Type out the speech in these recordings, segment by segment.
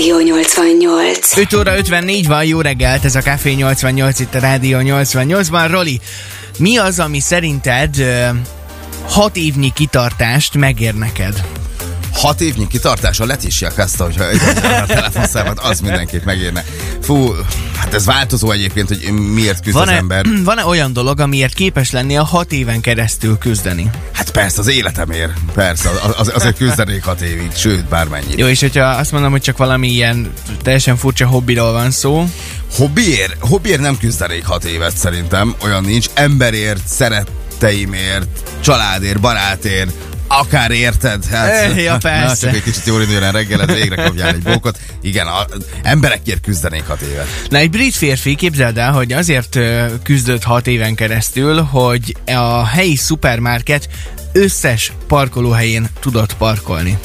Rádió 88. 5 óra 54 van, jó reggelt, ez a Café 88 itt a Rádió 88-ban. Roli, mi az, ami szerinted 6 évnyi kitartást megér neked? Hat évnyi kitartás a Leticia Kasta, hogyha a telefonszámot, az mindenképp megérne. Fú, hát ez változó egyébként, hogy miért küzd Van-e, az ember. van-e olyan dolog, amiért képes lenni a 6 éven keresztül küzdeni? Hát persze, az életemért. Persze, az, az, azért küzdenék hat évig, sőt, bármennyit. Jó, és hogyha azt mondom, hogy csak valami ilyen teljesen furcsa hobbiról van szó, Hobbiért, hobbiért nem küzdenék hat évet szerintem, olyan nincs. Emberért, szeretteimért, családért, barátért, akár érted? Hát, ja, Na, persze. csak egy kicsit jól induljon reggeled, végre kapjál egy bókot. Igen, a, emberekért küzdenék hat évet. Na, egy brit férfi, képzeld el, hogy azért küzdött hat éven keresztül, hogy a helyi szupermarket összes parkolóhelyén tudott parkolni.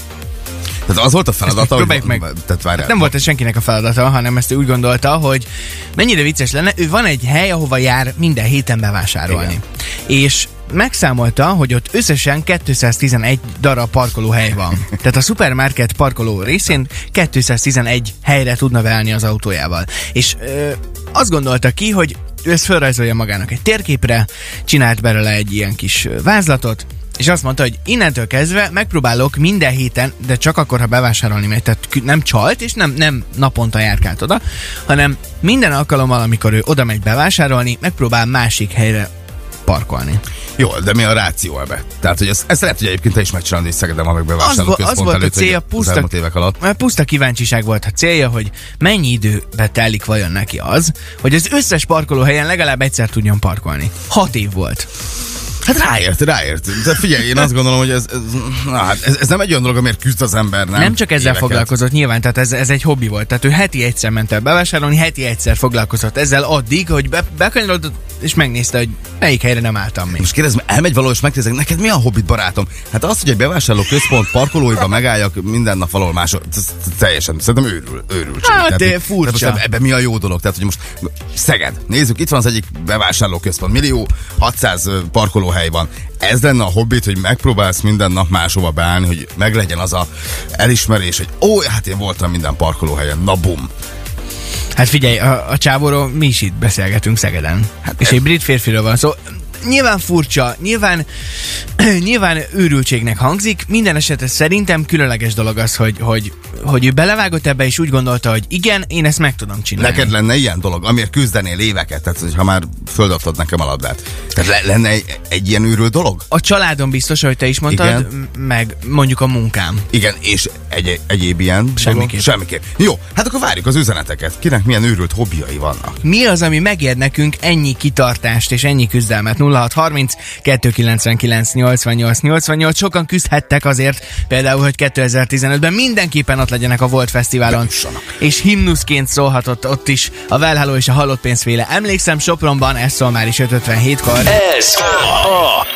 Tehát az volt a feladata, hogy... meg. Tehát várjál, Nem volt ez senkinek a feladata, hanem ezt ő úgy gondolta, hogy mennyire vicces lenne, ő van egy hely, ahova jár minden héten bevásárolni. És megszámolta, hogy ott összesen 211 darab parkolóhely van. Tehát a supermarket parkoló részén 211 helyre tudna beállni az autójával. És ö, azt gondolta ki, hogy ő ezt felrajzolja magának egy térképre, csinált belőle egy ilyen kis vázlatot, és azt mondta, hogy innentől kezdve megpróbálok minden héten, de csak akkor, ha bevásárolni megy, tehát nem csalt, és nem, nem naponta járkált oda, hanem minden alkalommal, amikor ő oda megy bevásárolni, megpróbál másik helyre parkolni. Jó, de mi a ráció ebbe? Tehát, hogy ezt, ezt lehet, hogy egyébként te is megcsinálod, és Szegeden van meg Az, az volt a célja, puszta, évek alatt. Puszta kíváncsiság volt a célja, hogy mennyi időbe telik vajon neki az, hogy az összes parkolóhelyen legalább egyszer tudjon parkolni. Hat év volt. Hát ráért, ráért. De figyelj, én azt gondolom, hogy ez, ez, hát ez, ez nem egy olyan dolog, amiért küzd az ember, nem? Nem csak ezzel Éveket. foglalkozott nyilván, tehát ez, ez egy hobbi volt. Tehát ő heti egyszer ment el bevásárolni, heti egyszer foglalkozott ezzel addig, hogy be, bekanyarodott és megnézte, hogy melyik helyre nem álltam még. Most kérdezem, elmegy valahol, és megkérdezek, neked mi a hobbit, barátom? Hát az, hogy egy bevásárló központ parkolóiba megálljak minden nap valahol máshol, teljesen, szerintem őrül, őrültség. Hát, de furcsa. ebben mi a jó dolog? Tehát, hogy most Szeged, nézzük, itt van az egyik bevásárló központ, millió 600 ö, parkolóhely van. Ez lenne a hobbit, hogy megpróbálsz minden nap máshova beállni, hogy meglegyen az a elismerés, hogy ó, hát én voltam minden parkolóhelyen, na bum. Hát figyelj, a, a csávóról mi is itt beszélgetünk Szegeden. Hát és egy brit férfiről van szó. Nyilván furcsa, nyilván, nyilván őrültségnek hangzik, minden esetre szerintem különleges dolog az, hogy, hogy, hogy ő belevágott ebbe, és úgy gondolta, hogy igen, én ezt meg tudom csinálni. Neked lenne ilyen dolog, amiért küzdenél éveket, tehát hogyha már földadtad nekem a labdát. Tehát le, lenne egy, egy ilyen őrült dolog? A családom biztos, hogy te is mondtad, Igen. meg mondjuk a munkám. Igen, és egy, egyéb ilyen Semmiképp. dolog? Semmiképp. Jó, hát akkor várjuk az üzeneteket. Kinek milyen őrült hobbiai vannak? Mi az, ami megér nekünk ennyi kitartást és ennyi küzdelmet? 0630 299 88 88. Sokan küzdhettek azért, például, hogy 2015-ben mindenképpen ott legyenek a Volt Fesztiválon. Bejussanak. És himnuszként szólhatott ott is a Velháló és a Halott Pénzféle. Emlékszem, Sopronban ez szól már is 557-kor. Ez a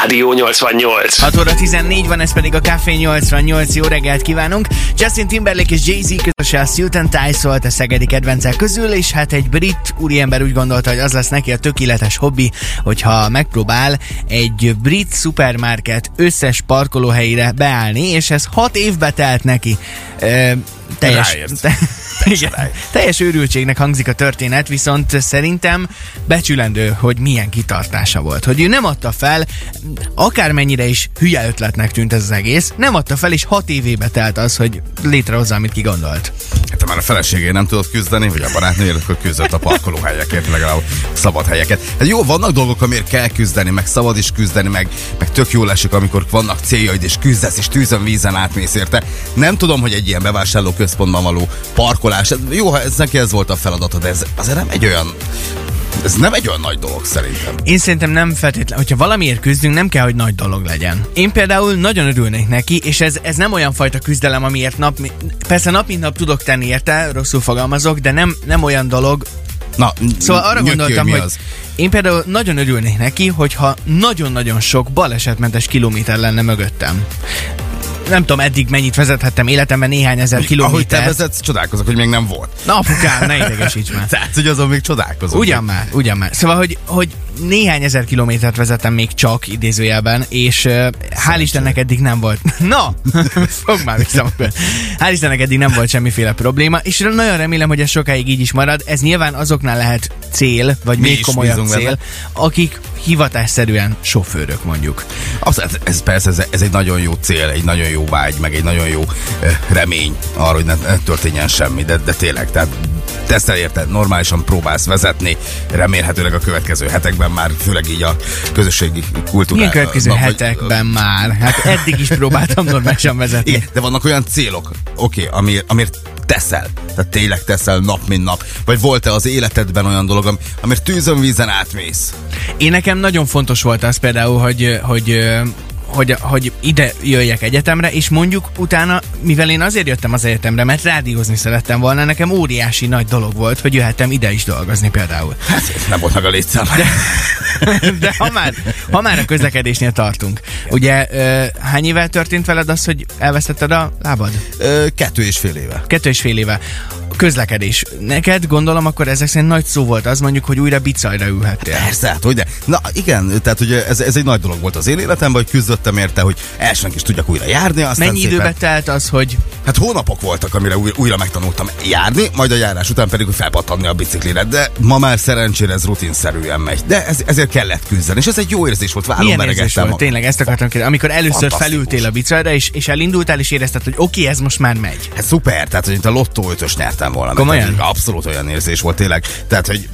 Rádió 88. 6 óra 14 van, ez pedig a Café 88. Jó reggelt kívánunk! Justin Timberlake és Jay-Z közösen a Suit and Tie szólt a szegedi kedvencek közül, és hát egy brit úriember úgy gondolta, hogy az lesz neki a tökéletes hobbi, hogyha megpróbál egy brit szupermarket összes parkolóhelyére beállni, és ez 6 évbe telt neki. Ö, teljes, te, igen, teljes őrültségnek hangzik a történet, viszont szerintem becsülendő, hogy milyen kitartása volt. Hogy ő nem adta fel, akármennyire is hülye ötletnek tűnt ez az egész, nem adta fel, és hat évébe telt az, hogy létrehozza, amit kigondolt. Hát te már a feleségért nem tudod küzdeni, vagy a barátnőért, akkor küzdött a parkolóhelyekért, legalább szabad helyeket. Hát jó, vannak dolgok, amiért kell küzdeni, meg szabad is küzdeni, meg, meg tök jól esik, amikor vannak céljaid, és küzdesz, és tűzön, vízen átmész érte. Nem tudom, hogy egy ilyen bevásárló központban való parkolás, jó, ha ez neki ez volt a feladatod, de ez azért nem egy olyan ez nem egy olyan nagy dolog szerintem. Én szerintem nem feltétlenül, hogyha valamiért küzdünk, nem kell, hogy nagy dolog legyen. Én például nagyon örülnék neki, és ez, ez nem olyan fajta küzdelem, amiért nap, persze nap mint nap tudok tenni érte, rosszul fogalmazok, de nem, nem olyan dolog, Na, Szóval arra ki, gondoltam, hogy az. én például nagyon örülnék neki, hogyha nagyon-nagyon sok balesetmentes kilométer lenne mögöttem. Nem tudom eddig mennyit vezethettem életemben, néhány ezer Ahogy te vezetsz, csodálkozok, hogy még nem volt. Na apukám, ne idegesíts már. Tehát, hogy azon még csodálkozom. Ugyan már, ugyan már. Szóval, hogy, hogy néhány ezer kilométert vezettem még csak idézőjelben, és uh, hál' Istennek eddig nem volt. Na, fog már vissza. Hál' Istennek eddig nem volt semmiféle probléma, és nagyon remélem, hogy ez sokáig így is marad. Ez nyilván azoknál lehet cél, vagy Mi még komolyabb cél, benne. akik hivatásszerűen sofőrök mondjuk. Abszolút, ez, ez persze, ez, ez egy nagyon jó cél, egy nagyon jó vágy, meg egy nagyon jó eh, remény arra, hogy ne, ne történjen semmi, de, de tényleg, tehát tesztel érted, normálisan próbálsz vezetni, remélhetőleg a következő hetekben már, főleg így a közösségi kultúrában. Milyen következő hetekben már? Hát eddig is próbáltam normálisan vezetni. Igen, de vannak olyan célok, oké, okay, ami, amiért teszel, tehát tényleg teszel nap, mint nap, vagy volt-e az életedben olyan dolog, am- amiért tűzön vízen átmész? Én nekem nagyon fontos volt az például, hogy, hogy hogy, hogy ide jöjjek egyetemre, és mondjuk utána, mivel én azért jöttem az egyetemre, mert rádiózni szerettem volna, nekem óriási nagy dolog volt, hogy jöhettem ide is dolgozni például. Hát nem volt meg a létszám. De ha már, ha már a közlekedésnél tartunk. Ugye hány évvel történt veled az, hogy elvesztetted a lábad? Kettő és fél éve. Kettő és fél éve. Közlekedés. Neked gondolom akkor ezek szerint nagy szó volt az mondjuk, hogy újra bicajra ülhettél. Persze, hát hogy de. Na igen, tehát ugye ez, ez egy nagy dolog volt az én életemben, hogy küzdöttem érte, hogy elsőnek is tudjak újra járni, aztán Mennyi szépen, időbe telt az, hogy Hát hónapok voltak, amire újra, újra megtanultam járni, majd a járás után pedig, hogy felpattanni a biciklire, de ma már szerencsére ez rutinszerűen megy. De ez, ezért kellett küzdeni, és ez egy jó érzés volt, vállom milyen érzés volt? magam. Tényleg ezt akartam kérdezni. Amikor először felültél a bicajra, és, és elindultál, és érezted, hogy oké, ez most már megy. Hát szuper, tehát hogy mint a lottó ötös nyertem volna. meg. Komolyan? Tehát, abszolút olyan érzés volt tényleg. Tehát, hogy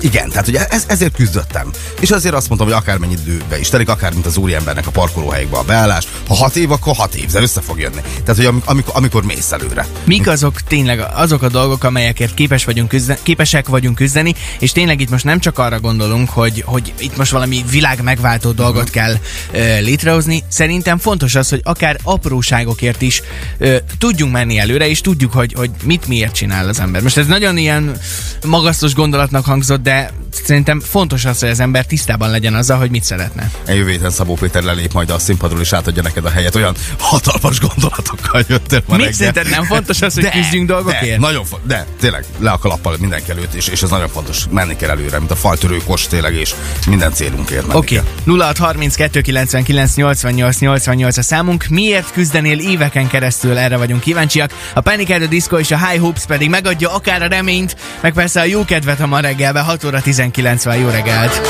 igen, tehát hogy ez, ezért küzdöttem. És azért azt mondtam, hogy akármennyi időbe is telik, akár mint az úriembernek a parkolóhelyekbe a beállás. Ha hat év, akkor hat év, de össze fog jönni. Tehát, hogy am- amikor, amikor mész előre. Mik azok tényleg azok a dolgok, amelyekért képes vagyunk küzdeni, képesek vagyunk küzdeni, és tényleg itt most nem csak arra gondolunk, hogy, hogy itt most valami világ megváltó dolgot kell ö, létrehozni. Szerintem fontos az, hogy akár apróságokért is ö, tudjunk menni előre, és tudjuk, hogy, hogy mit miért csinál az ember. Most ez nagyon ilyen magasztos gondolatnak hangzott, de szerintem fontos az, hogy az ember tisztában legyen azzal, hogy mit szeretne. A jövő héten Szabó Péter lelép majd a színpadról, és átadja neked a helyet. Olyan hatalmas gondolatokkal jöttél ma reggel. szerinted nem fontos az, hogy küzdjünk dolgokért? De, nagyon fontos. De, tényleg, le a kalappal mindenki előtt, és, és ez nagyon fontos. Menni kell előre, mint a faltörő kos tényleg, és minden célunkért menni Oké, okay. 0632 99 88 88 a számunk. Miért küzdenél éveken keresztül? Erre vagyunk kíváncsiak. A Panic at the Disco és a High Hopes pedig megadja akár a reményt, meg persze a jó kedvet a ma reggelbe, 6 óra 19 van. Jó reggelt!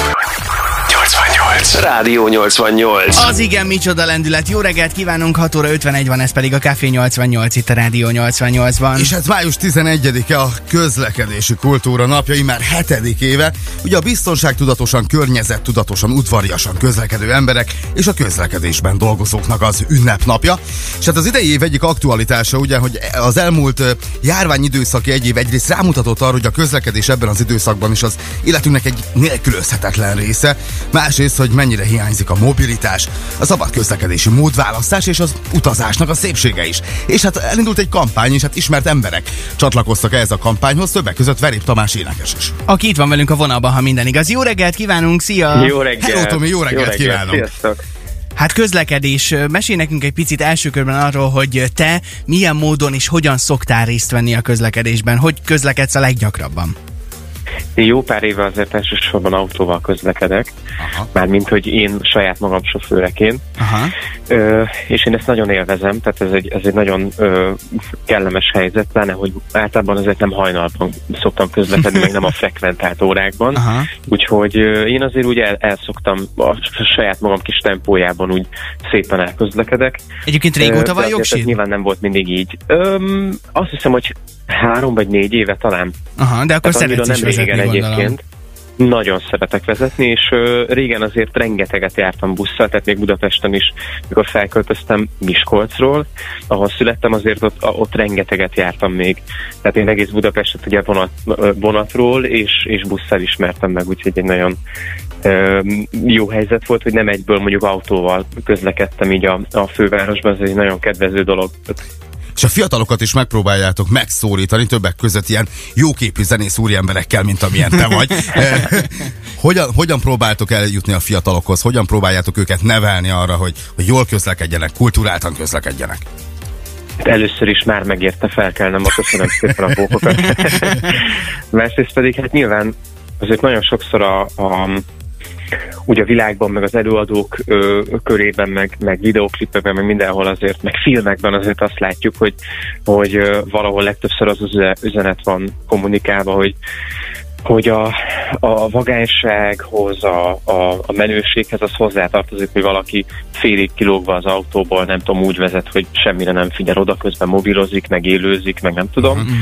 88. Rádió 88. Az igen, micsoda lendület. Jó reggelt kívánunk, 6 óra 51 van, ez pedig a Café 88 itt a Rádió 88-ban. És hát május 11-e a közlekedési kultúra napjai már hetedik éve. Ugye a biztonság tudatosan, környezet tudatosan, udvariasan közlekedő emberek és a közlekedésben dolgozóknak az ünnepnapja. És hát az idei év egyik aktualitása ugye, hogy az elmúlt járványidőszaki egy év egyrészt rámutatott arra, hogy a közlekedés ebben az időszakban is az életünknek egy nélkülözhetetlen része. Másrészt, hogy mennyire hiányzik a mobilitás, a szabad közlekedési módválasztás és az utazásnak a szépsége is. És hát elindult egy kampány, és hát ismert emberek csatlakoztak ehhez a kampányhoz, többek között Verép Tamás énekes is. Aki itt van velünk a vonalban, ha minden igaz. Jó reggelt kívánunk, szia! Jó reggelt! Hello, Tomi, jó reggelt kívánok. Sziasztok! Hát közlekedés, mesélj nekünk egy picit első körben arról, hogy te milyen módon és hogyan szoktál részt venni a közlekedésben, hogy közlekedsz a leggyakrabban. Én jó pár éve azért elsősorban autóval közlekedek, Aha. mármint, hogy én saját magam sofőreként, Aha. ö, és én ezt nagyon élvezem, tehát ez egy, ez egy nagyon ö, kellemes helyzet, pláne, hogy általában azért nem hajnalban szoktam közlekedni, meg nem a frekventált órákban, Aha. úgyhogy ö, én azért úgy el, elszoktam a saját magam kis tempójában úgy szépen elközlekedek. Egyébként Ö, régóta van jogsid? nyilván nem volt mindig így. Öm, azt hiszem, hogy három vagy négy éve talán. Aha, de akkor Hát annyira szeretsz is nem vezetni, régen gondolom. egyébként. Nagyon szeretek vezetni, és ö, régen azért rengeteget jártam busszal, tehát még Budapesten is, mikor felköltöztem Miskolcról, ahol születtem, azért ott, ott rengeteget jártam még. Tehát én egész Budapestet ugye vonat, vonatról és, és busszal ismertem meg, úgyhogy egy nagyon ö, jó helyzet volt, hogy nem egyből mondjuk autóval közlekedtem így a, a fővárosban, ez egy nagyon kedvező dolog. És a fiatalokat is megpróbáljátok megszólítani, többek között ilyen jóképű zenész úriemberekkel, mint amilyen te vagy. Eh, Hogyan, hogyan próbáltok eljutni a fiatalokhoz? Hogyan próbáljátok őket nevelni arra, hogy, hogy jól közlekedjenek, kulturáltan közlekedjenek? Hát először is már megérte felkelnem, a köszönöm szépen a bókokat. Másrészt pedig hát nyilván azért nagyon sokszor a, a úgy a világban, meg az előadók ö, körében, meg, meg videoklipekben, meg mindenhol azért, meg filmekben azért azt látjuk, hogy, hogy ö, valahol legtöbbször az üzenet van kommunikálva, hogy hogy a, a vagánysághoz, a, a, a menőséghez az hozzátartozik, hogy valaki félig kilógva az autóból, nem tudom, úgy vezet, hogy semmire nem figyel oda, közben mobilozik, meg élőzik, meg nem tudom. Mm-hmm.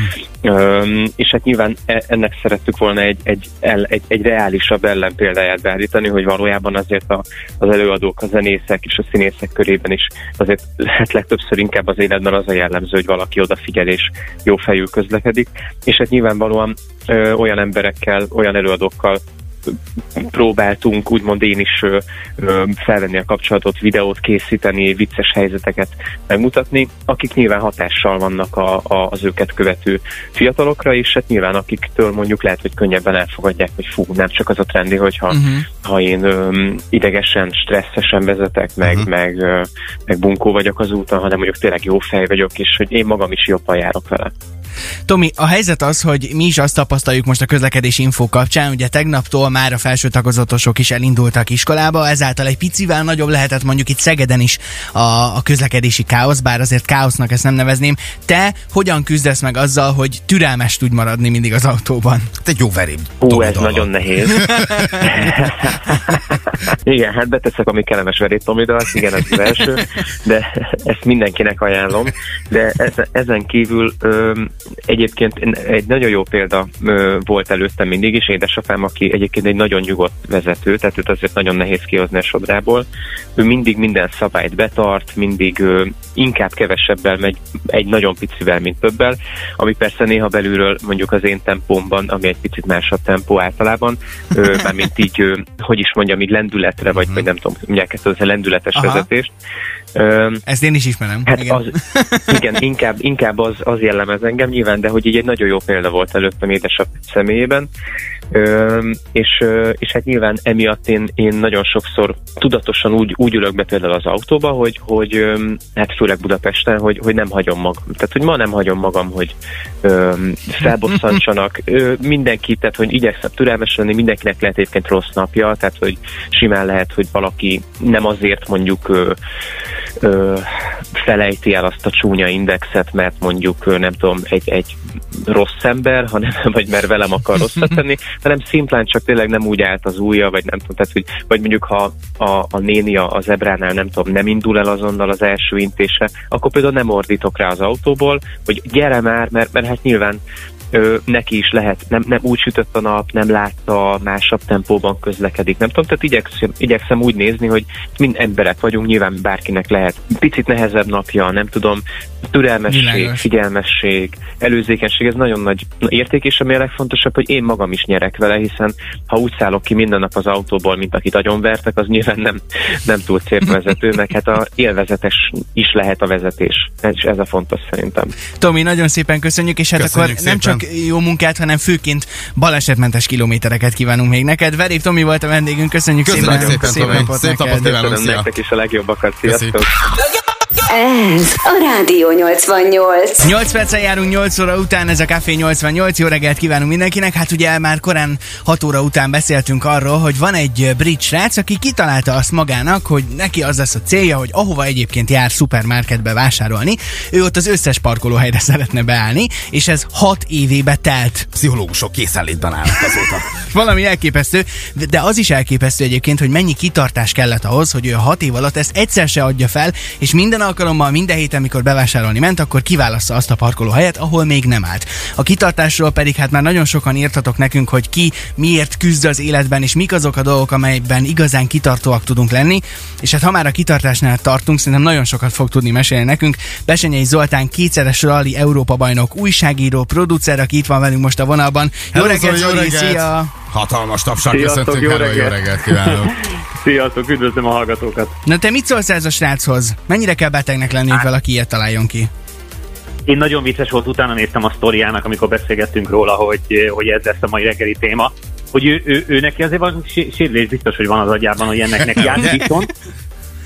Üm, és hát nyilván e, ennek szerettük volna egy, egy, el, egy, egy reálisabb ellenpéldáját beállítani, hogy valójában azért a, az előadók, a zenészek és a színészek körében is azért hát legtöbbször inkább az életben az a jellemző, hogy valaki odafigyel és jó fejű közlekedik. És hát nyilvánvalóan ö, olyan emberekkel, olyan előadókkal próbáltunk úgymond én is ö, ö, felvenni a kapcsolatot, videót készíteni, vicces helyzeteket megmutatni, akik nyilván hatással vannak a, a, az őket követő fiatalokra, és hát nyilván akiktől mondjuk lehet, hogy könnyebben elfogadják, hogy fú, nem csak az a trendi, hogyha uh-huh. ha én ö, idegesen, stresszesen vezetek, meg, uh-huh. meg, ö, meg bunkó vagyok az úton, hanem mondjuk tényleg jó fej vagyok, és hogy én magam is jobban járok vele. Tomi, a helyzet az, hogy mi is azt tapasztaljuk most a közlekedési info kapcsán, ugye tegnaptól már a felső tagozatosok is elindultak iskolába, ezáltal egy picivel nagyobb lehetett mondjuk itt Szegeden is a, a közlekedési káosz, bár azért káosznak ezt nem nevezném. Te hogyan küzdesz meg azzal, hogy türelmes tudj maradni mindig az autóban? Te egy jó veréb. Hú, ez nagyon nehéz. igen, hát beteszek, ami kellemes verét Tomidat, igen, ez az első, de ezt mindenkinek ajánlom. De ezen, ezen kívül öm, egyébként egy nagyon jó példa volt előttem mindig is, édesapám, aki egyébként egy nagyon nyugodt vezető, tehát őt azért nagyon nehéz kihozni a sodrából. Ő mindig minden szabályt betart, mindig inkább kevesebbel megy, egy nagyon picivel, mint többel, ami persze néha belülről mondjuk az én tempómban, ami egy picit másabb tempó általában, mármint így, hogy is mondjam, így lendületre, vagy, vagy nem tudom, mondják ezt az a lendületes Aha. vezetést. Ö, Ezt én is ismerem. Hát igen, az, igen inkább, inkább az, az jellemez engem nyilván, de hogy így egy nagyon jó példa volt előttem édesap személyében. És, és hát nyilván emiatt én, én nagyon sokszor tudatosan úgy, úgy ülök be például az autóba, hogy, hogy hát főleg Budapesten, hogy, hogy nem hagyom magam. Tehát, hogy ma nem hagyom magam, hogy ö, felbosszantsanak. Mindenki, tehát, hogy igyekszem türelmes lenni, mindenkinek lehet egyébként rossz napja, tehát, hogy simán lehet, hogy valaki nem azért mondjuk ö, ö, felejti el azt a csúnya indexet, mert mondjuk nem tudom, egy, egy rossz ember, hanem, vagy mert velem akar rosszat tenni, hanem szimplán csak tényleg nem úgy állt az ujja, vagy nem tudom, tehát, hogy, vagy mondjuk ha a, a néni az ebránál nem tudom, nem indul el azonnal az első intése, akkor például nem ordítok rá az autóból, hogy gyere már, mert, mert hát nyilván ö, neki is lehet, nem, nem úgy sütött a nap, nem látta, másabb tempóban közlekedik, nem tudom, tehát igyekszem, igyekszem úgy nézni, hogy mind emberek vagyunk, nyilván bárkinek lehet picit nehezebb napja, nem tudom, türelmesség, Világos. figyelmesség, előzékenység, ez nagyon nagy érték, és ami a legfontosabb, hogy én magam is nyerek vele, hiszen ha úgy szállok ki minden nap az autóból, mint akit vertek, az nyilván nem, nem túl szép vezető, meg hát a élvezetes is lehet a vezetés, és ez a fontos szerintem. Tomi, nagyon szépen köszönjük, és hát köszönjük akkor szépen. nem csak jó munkát, hanem főként balesetmentes kilométereket kívánunk még neked. Verép Tomi volt a vendégünk, köszönjük, köszönjük szépen. szépen, szépen Tomi. Szép napot kívánunk, nektek is a legjobbakat. Sziasztok! Ez a Rádió 88. 8 perccel járunk 8 óra után, ez a Café 88. Jó reggelt kívánunk mindenkinek. Hát ugye már korán 6 óra után beszéltünk arról, hogy van egy brit srác, aki kitalálta azt magának, hogy neki az lesz a célja, hogy ahova egyébként jár szupermarketbe vásárolni, ő ott az összes parkolóhelyre szeretne beállni, és ez 6 évébe telt. Pszichológusok készenlétben állnak azóta. Valami elképesztő, de az is elképesztő egyébként, hogy mennyi kitartás kellett ahhoz, hogy ő a 6 év alatt ezt egyszer se adja fel, és minden alkalommal, minden héten, amikor bevásárolni ment, akkor kiválassza azt a parkolóhelyet, ahol még nem állt. A kitartásról pedig hát már nagyon sokan írtatok nekünk, hogy ki miért küzd az életben, és mik azok a dolgok, amelyben igazán kitartóak tudunk lenni. És hát ha már a kitartásnál tartunk, szerintem nagyon sokat fog tudni mesélni nekünk. Besenyei Zoltán kétszeres rally Európa bajnok, újságíró, producer, aki itt van velünk most a vonalban. Jó reggelt, Zoli, jó Zoli, reggelt. szia! Hatalmas tapsal köszöntünk, jó hello, jó reggelt. reggelt kívánok. Sziasztok, üdvözlöm a hallgatókat! Na te mit szólsz ez a sráchoz? Mennyire kell betegnek lenni, hogy valaki ilyet találjon ki? Én nagyon vicces volt, utána néztem a sztoriának, amikor beszélgettünk róla, hogy, hogy ez lesz a mai reggeli téma. hogy ő, ő, ő neki azért van sérülés, biztos, hogy van az agyában, hogy ennek neki át, viszont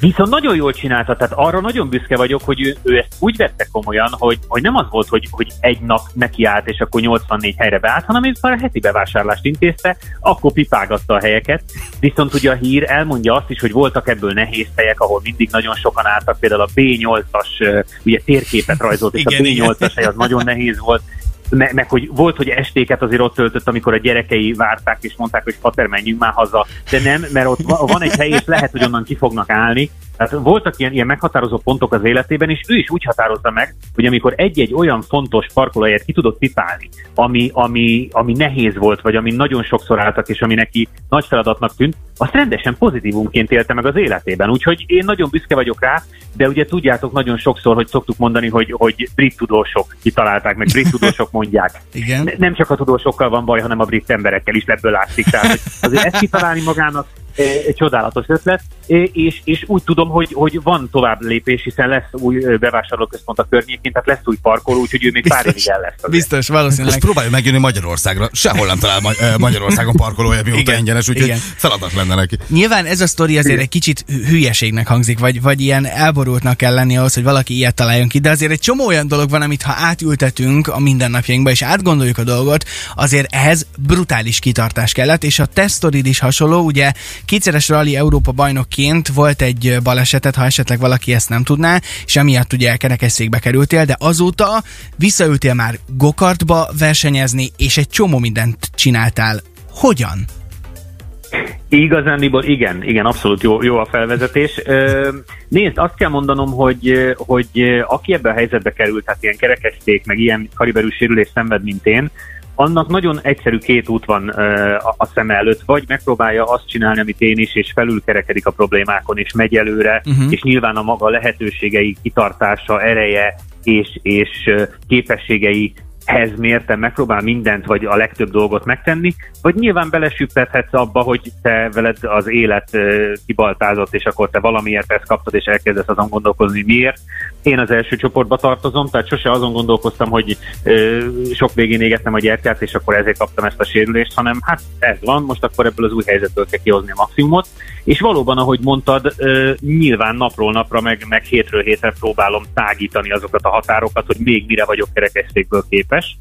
Viszont nagyon jól csinálta, tehát arra nagyon büszke vagyok, hogy ő, ő ezt úgy vette komolyan, hogy, hogy nem az volt, hogy, hogy egy nap neki állt, és akkor 84 helyre beállt, hanem ő a heti bevásárlást intézte, akkor pipágatta a helyeket. Viszont ugye a hír elmondja azt is, hogy voltak ebből nehéz helyek, ahol mindig nagyon sokan álltak, például a B8-as ugye térképet rajzolt, és igen, a B8-as hely az nagyon nehéz volt meg, meg hogy volt, hogy estéket azért ott töltött, amikor a gyerekei várták, és mondták, hogy pater, menjünk már haza, de nem, mert ott van egy hely, és lehet, hogy onnan ki fognak állni, tehát voltak ilyen, ilyen meghatározó pontok az életében, és ő is úgy határozza meg, hogy amikor egy-egy olyan fontos parkolóhelyet ki tudott pipálni, ami, ami, ami nehéz volt, vagy ami nagyon sokszor álltak, és ami neki nagy feladatnak tűnt, azt rendesen pozitívumként élte meg az életében. Úgyhogy én nagyon büszke vagyok rá, de ugye tudjátok nagyon sokszor, hogy szoktuk mondani, hogy, hogy brit tudósok kitalálták, meg brit tudósok mondják. Igen. Nem csak a tudósokkal van baj, hanem a brit emberekkel is ebből látszik. Tehát hogy azért ezt kitalálni magának egy csodálatos ötlet, és, és úgy tudom, hogy, hogy van tovább lépés, hiszen lesz új bevásárlóközpont a környékén, tehát lesz új parkoló, úgyhogy ő még biztos, pár évig el lesz. Azért. Biztos, valószínűleg. És próbálja megjönni Magyarországra. Sehol nem talál Magyarországon parkolója, mióta igen, ingyenes, úgyhogy igen. feladat lenne neki. Nyilván ez a sztori azért egy kicsit hülyeségnek hangzik, vagy, vagy ilyen elborultnak kell lenni ahhoz, hogy valaki ilyet találjon ki, de azért egy csomó olyan dolog van, amit ha átültetünk a mindennapjainkba, és átgondoljuk a dolgot, azért ehhez brutális kitartás kellett, és a tesztorid is hasonló, ugye Kétszeres rally Európa bajnokként volt egy balesetet, ha esetleg valaki ezt nem tudná, és emiatt ugye kerekesszékbe kerültél, de azóta visszaültél már gokartba versenyezni, és egy csomó mindent csináltál. Hogyan? Igazándiból igen, igen, abszolút jó, jó a felvezetés. Nézd, azt kell mondanom, hogy, hogy aki ebbe a helyzetbe került, tehát ilyen kerekesszék, meg ilyen kaliberű sérülés szenved, mint én, annak nagyon egyszerű két út van a, szem előtt, vagy megpróbálja azt csinálni, amit én is, és felülkerekedik a problémákon, és megy előre, uh-huh. és nyilván a maga lehetőségei, kitartása, ereje és, és képességei hez mérten megpróbál mindent, vagy a legtöbb dolgot megtenni, vagy nyilván belesüppethetsz abba, hogy te veled az élet kibaltázott, és akkor te valamiért ezt kaptad, és elkezdesz azon gondolkozni, miért. Én az első csoportba tartozom, tehát sose azon gondolkoztam, hogy ö, sok végén égettem a gyertyát, és akkor ezért kaptam ezt a sérülést, hanem hát ez van, most akkor ebből az új helyzetből kell kihozni a maximumot. És valóban, ahogy mondtad, nyilván napról napra, meg, meg hétről hétre próbálom tágítani azokat a határokat, hogy még mire vagyok kerekesszékből képes.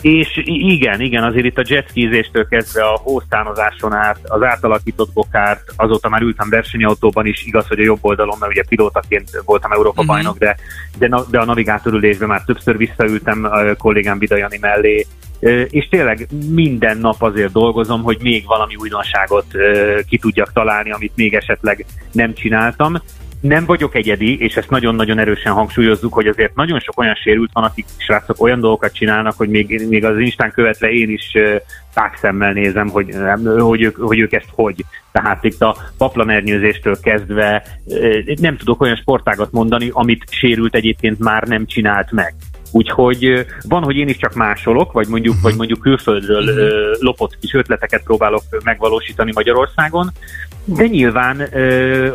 És igen, igen, azért itt a jetskizéstől kezdve a hósztánozáson át, az átalakított bokárt, azóta már ültem versenyautóban is, igaz, hogy a jobb oldalon, mert ugye pilótaként voltam Európa uh-huh. bajnok, de, de, de a navigátorülésben már többször visszaültem a kollégám Bidajani mellé, és tényleg minden nap azért dolgozom, hogy még valami újdonságot ki tudjak találni, amit még esetleg nem csináltam, nem vagyok egyedi, és ezt nagyon-nagyon erősen hangsúlyozzuk, hogy azért nagyon sok olyan sérült van, akik srácok olyan dolgokat csinálnak, hogy még, még az Instán követve én is tágszemmel nézem, hogy, hogy, ők, hogy ők ezt hogy. Tehát itt a paplanernyőzéstől kezdve nem tudok olyan sportágat mondani, amit sérült egyébként már nem csinált meg. Úgyhogy van, hogy én is csak másolok, vagy mondjuk, vagy mondjuk külföldről lopott kis ötleteket próbálok megvalósítani Magyarországon, de nyilván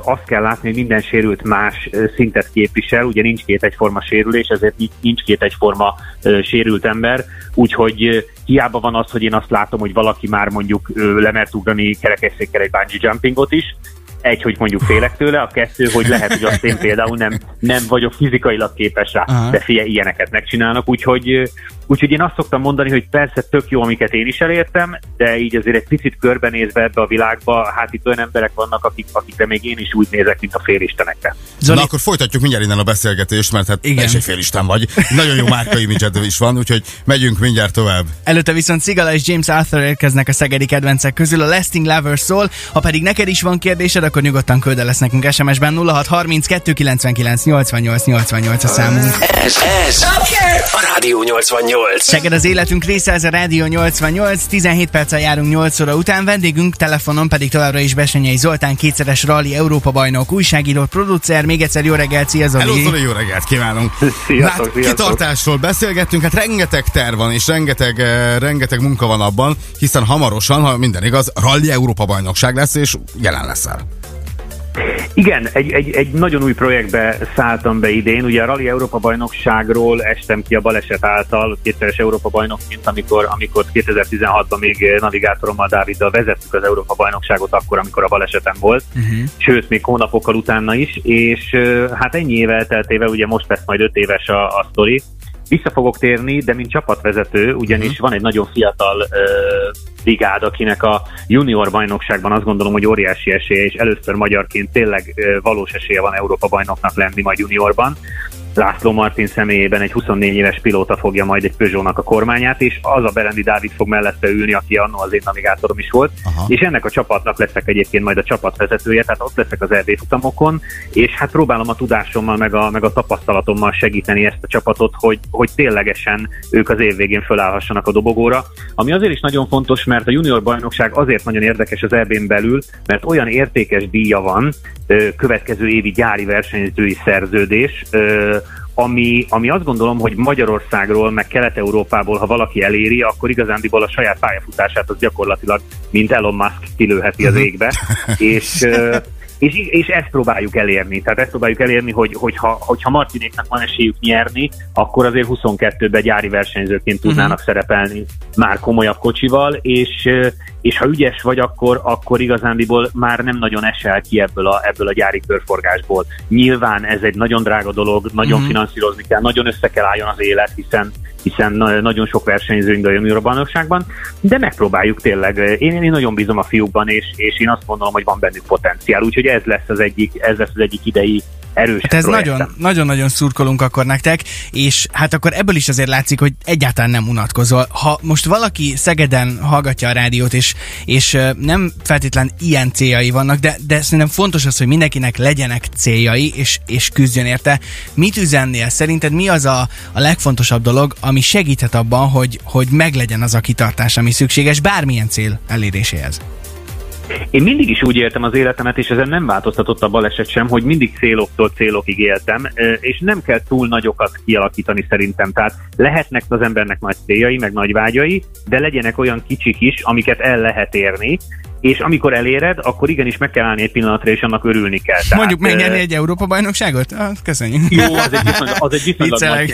azt kell látni, hogy minden sérült más szintet képvisel, ugye nincs két egyforma sérülés, ezért nincs két egyforma sérült ember, úgyhogy hiába van az, hogy én azt látom, hogy valaki már mondjuk lemert ugrani kerekesszékkel egy bungee jumpingot is, egy, hogy mondjuk félek tőle, a kettő, hogy lehet, hogy azt én például nem, nem vagyok fizikailag képes rá, Aha. de figyelj, ilyeneket megcsinálnak, úgyhogy Úgyhogy én azt szoktam mondani, hogy persze tök jó, amiket én is elértem, de így azért egy picit körbenézve ebbe a világba, hát itt olyan emberek vannak, akik, akikre még én is úgy nézek, mint a félistenekre. Zoli... Na akkor folytatjuk mindjárt innen a beszélgetést, mert hát Igen. egy félisten vagy. Nagyon jó márkai imidzsed is van, úgyhogy megyünk mindjárt tovább. Előtte viszont Cigala és James Arthur érkeznek a szegedi kedvencek közül, a Lasting Lovers szól. Ha pedig neked is van kérdésed, akkor nyugodtan küld lesz nekünk SMS-ben 0632 99 88 88 a számunk. Ez, ez a Rádió 88. 88. Seged az életünk része, ez a Rádió 88, 17 perccel járunk 8 óra után, vendégünk telefonon pedig továbbra is Besenyei Zoltán, kétszeres rally Európa bajnok, újságíró, producer, még egyszer jó reggelt, szia Zoli! Hello, Zoli, jó reggelt kívánunk! Sziasztok, hát, sziasztok. kitartásról beszélgettünk, hát rengeteg terv van, és rengeteg, uh, rengeteg munka van abban, hiszen hamarosan, ha minden igaz, rally Európa bajnokság lesz, és jelen leszel. Igen, egy, egy, egy nagyon új projektbe szálltam be idén. Ugye a Rally Európa bajnokságról estem ki a baleset által, kétszeres Európa bajnokként, amikor, amikor 2016-ban még navigátorommal Dáviddal vezettük az Európa bajnokságot akkor, amikor a balesetem volt, uh-huh. sőt, még hónapokkal utána is, és hát ennyi éve elteltével, ugye most lesz majd öt éves a, a sztori, vissza fogok térni, de mint csapatvezető, ugyanis uh-huh. van egy nagyon fiatal uh, brigád, akinek a junior bajnokságban azt gondolom, hogy óriási esélye, és először magyarként tényleg uh, valós esélye van Európa bajnoknak lenni majd juniorban. László Martin személyében egy 24 éves pilóta fogja majd egy Peugeot-nak a kormányát, és az a Berendi Dávid fog mellette ülni, aki annó az én navigátorom is volt, Aha. és ennek a csapatnak leszek egyébként majd a csapatvezetője, tehát ott leszek az RB futamokon, és hát próbálom a tudásommal, meg a, meg a tapasztalatommal segíteni ezt a csapatot, hogy, hogy ténylegesen ők az év végén fölállhassanak a dobogóra. Ami azért is nagyon fontos, mert a junior bajnokság azért nagyon érdekes az EB-n belül, mert olyan értékes díja van, következő évi gyári versenyzői szerződés, ami, ami azt gondolom, hogy Magyarországról, meg Kelet-Európából, ha valaki eléri, akkor igazándiból a saját pályafutását az gyakorlatilag, mint Elon Musk kilőheti az mhm. égbe. és és, és ezt próbáljuk elérni. Tehát ezt próbáljuk elérni, hogy, hogyha, hogyha Martinéknak van esélyük nyerni, akkor azért 22-ben gyári versenyzőként tudnának uh-huh. szerepelni már komolyabb kocsival, és, és ha ügyes vagy, akkor, akkor igazándiból már nem nagyon esel ki ebből a, ebből a gyári körforgásból. Nyilván ez egy nagyon drága dolog, nagyon uh-huh. finanszírozni kell, nagyon össze kell álljon az élet, hiszen hiszen nagyon sok versenyzőink a junior bajnokságban, de megpróbáljuk tényleg. Én, én nagyon bízom a fiúkban, és, és én azt gondolom, hogy van bennük potenciál, úgyhogy ez lesz az egyik, ez lesz az egyik idei erős hát ez nagyon, nagyon-nagyon szurkolunk akkor nektek, és hát akkor ebből is azért látszik, hogy egyáltalán nem unatkozol. Ha most valaki Szegeden hallgatja a rádiót, és, és nem feltétlen ilyen céljai vannak, de, de szerintem fontos az, hogy mindenkinek legyenek céljai, és, és küzdjön érte. Mit üzennél? Szerinted mi az a, a legfontosabb dolog, ami segíthet abban, hogy, hogy meglegyen az a kitartás, ami szükséges bármilyen cél eléréséhez? Én mindig is úgy éltem az életemet, és ezen nem változtatott a baleset sem, hogy mindig céloktól célokig éltem, és nem kell túl nagyokat kialakítani szerintem. Tehát lehetnek az embernek nagy céljai, meg nagy vágyai, de legyenek olyan kicsik is, amiket el lehet érni, és amikor eléred, akkor igenis meg kell állni egy pillanatra, és annak örülni kell. Tehát, Mondjuk megnyerni egy Európa-bajnokságot? Ah, köszönjük. Jó, az egy viszonylag, az egy viszonylag nagy,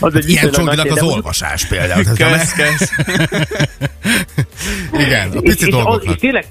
az egy Ilyen csonkilag az olvasás például. Kösz, kösz. Igen, a pici és, dolgoknak. És, és tényleg,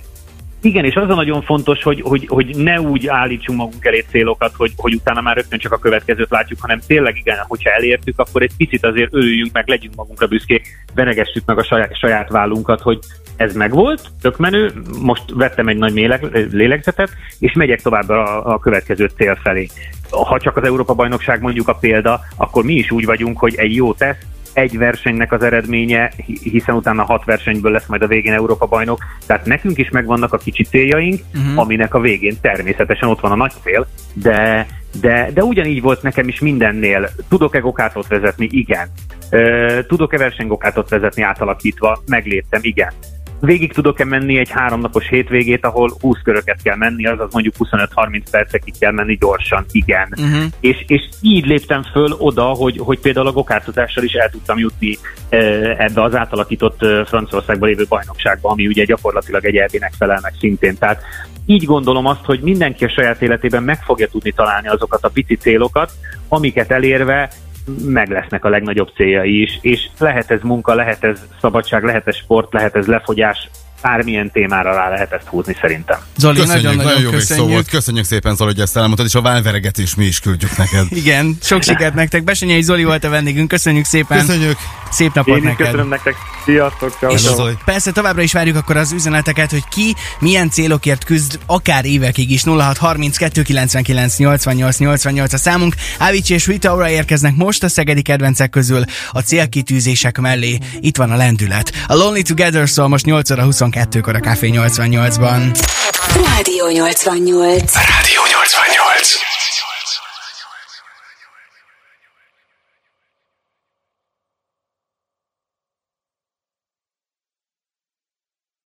igen, és az a nagyon fontos, hogy, hogy, hogy ne úgy állítsunk magunk elé célokat, hogy, hogy utána már rögtön csak a következőt látjuk, hanem tényleg igen, hogyha elértük, akkor egy picit azért örüljünk meg, legyünk magunkra büszkék, venegessük meg a saját, saját vállunkat, hogy ez megvolt, tök menő, most vettem egy nagy méleg, lélegzetet, és megyek tovább a, a következő cél felé. Ha csak az Európa-bajnokság mondjuk a példa, akkor mi is úgy vagyunk, hogy egy jó teszt, egy versenynek az eredménye, hiszen utána hat versenyből lesz majd a végén Európa bajnok, tehát nekünk is megvannak a kicsi céljaink, uh-huh. aminek a végén természetesen ott van a nagy cél, de, de, de ugyanígy volt nekem is mindennél. Tudok-e gokátot vezetni? Igen. Tudok-e versenygokátot vezetni átalakítva? Megléptem? Igen végig tudok-e menni egy háromnapos hétvégét, ahol 20 köröket kell menni, azaz mondjuk 25-30 percekig kell menni gyorsan, igen. Uh-huh. És, és így léptem föl oda, hogy, hogy például a gokártozással is el tudtam jutni ebbe az átalakított Franciaországban lévő bajnokságba, ami ugye gyakorlatilag egy elvének felel meg szintén. Tehát így gondolom azt, hogy mindenki a saját életében meg fogja tudni találni azokat a pici célokat, amiket elérve meg lesznek a legnagyobb céljai is, és lehet ez munka, lehet ez szabadság, lehet ez sport, lehet ez lefogyás, bármilyen témára rá lehet ezt húzni szerintem. Zoli, köszönjük, nagyon, nagyon, nagyon jó köszönjük. Szó volt. Köszönjük szépen, Zoli, hogy ezt elmondtad, és a válvereget mi is küldjük neked. Igen, sok sikert nektek. Besenyei Zoli volt a vendégünk, köszönjük szépen. Köszönjük. Szép napot Én neked. köszönöm nektek. Sziasztok, ciao, és ciao. persze továbbra is várjuk akkor az üzeneteket, hogy ki milyen célokért küzd, akár évekig is. 0632 99 88 88 a számunk. Ávics és Rita érkeznek most a szegedi kedvencek közül a célkitűzések mellé. Itt van a lendület. A Lonely Together szól most 8 óra 22-kor a Café 88-ban. Rádió 88. Rádió 88.